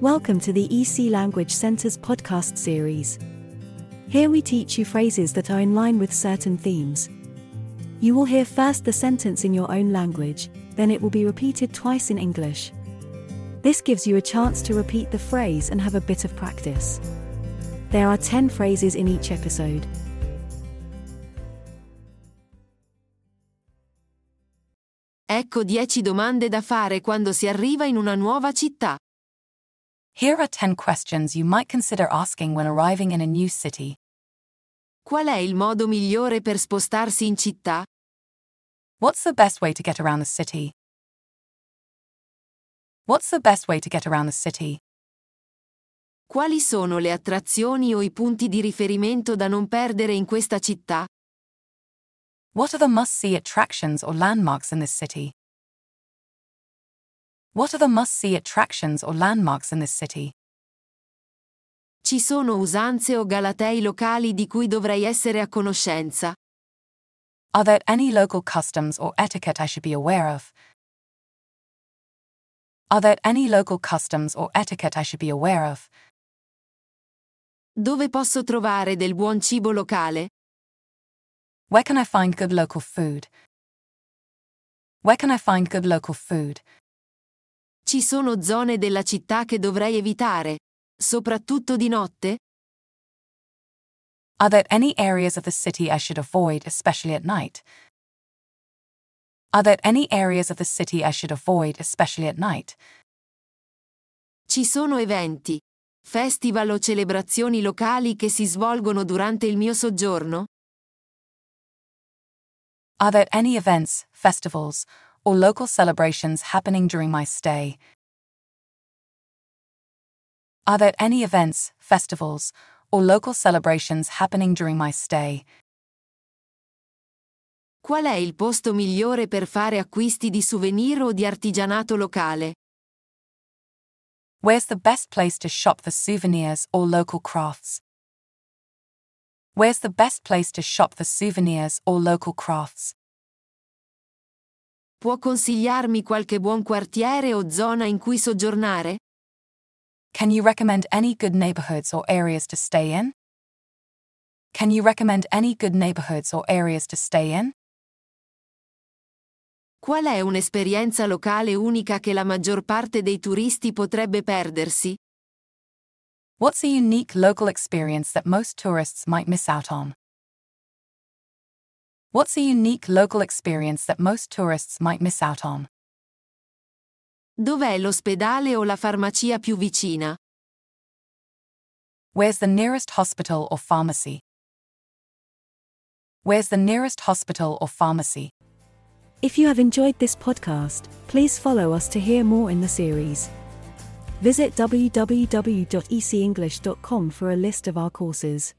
Welcome to the EC Language Center's podcast series. Here we teach you phrases that are in line with certain themes. You will hear first the sentence in your own language, then it will be repeated twice in English. This gives you a chance to repeat the phrase and have a bit of practice. There are 10 phrases in each episode. Ecco 10 domande da fare quando si arriva in una nuova città. Here are 10 questions you might consider asking when arriving in a new city. Qual è il modo migliore per spostarsi in città? What's the best way to get around the city? What's the best way to get around the city? Quali sono le attrazioni o i punti di riferimento da non perdere in questa città? What are the must see attractions or landmarks in this city? What are the must see attractions or landmarks in this city? Ci sono usanze o galatei locali di cui dovrei essere a conoscenza? Are there any local customs or etiquette I should be aware of? Are there any local customs or etiquette I should be aware of? Dove posso trovare del buon cibo locale? Where can I find good local food? Where can I find good local food? Ci sono zone della città che dovrei evitare, soprattutto di notte? Are there any areas of the city I should avoid, especially at night? Are there any areas of the city I should avoid, especially at night? Ci sono eventi, festival o celebrazioni locali che si svolgono durante il mio soggiorno? Are there any events, festivals, or local celebrations happening during my stay? Are there any events, festivals, or local celebrations happening during my stay? Qual è il posto migliore per fare acquisti di souvenir o di artigianato locale? Where's the best place to shop for souvenirs or local crafts? Where's the best place to shop for souvenirs or local crafts? Può consigliarmi qualche buon quartiere o zona in cui soggiornare? Can you recommend any good neighborhoods or areas to stay in? Can you recommend any good neighborhoods or areas to stay in? Qual è un'esperienza locale unica che la maggior parte dei turisti potrebbe perdersi? What's a unique local experience that most tourists might miss out on? What's a unique local experience that most tourists might miss out on? Dov'è l'ospedale o la farmacia più vicina? Where's the nearest hospital or pharmacy? Where's the nearest hospital or pharmacy? If you have enjoyed this podcast, please follow us to hear more in the series. Visit www.ecenglish.com for a list of our courses.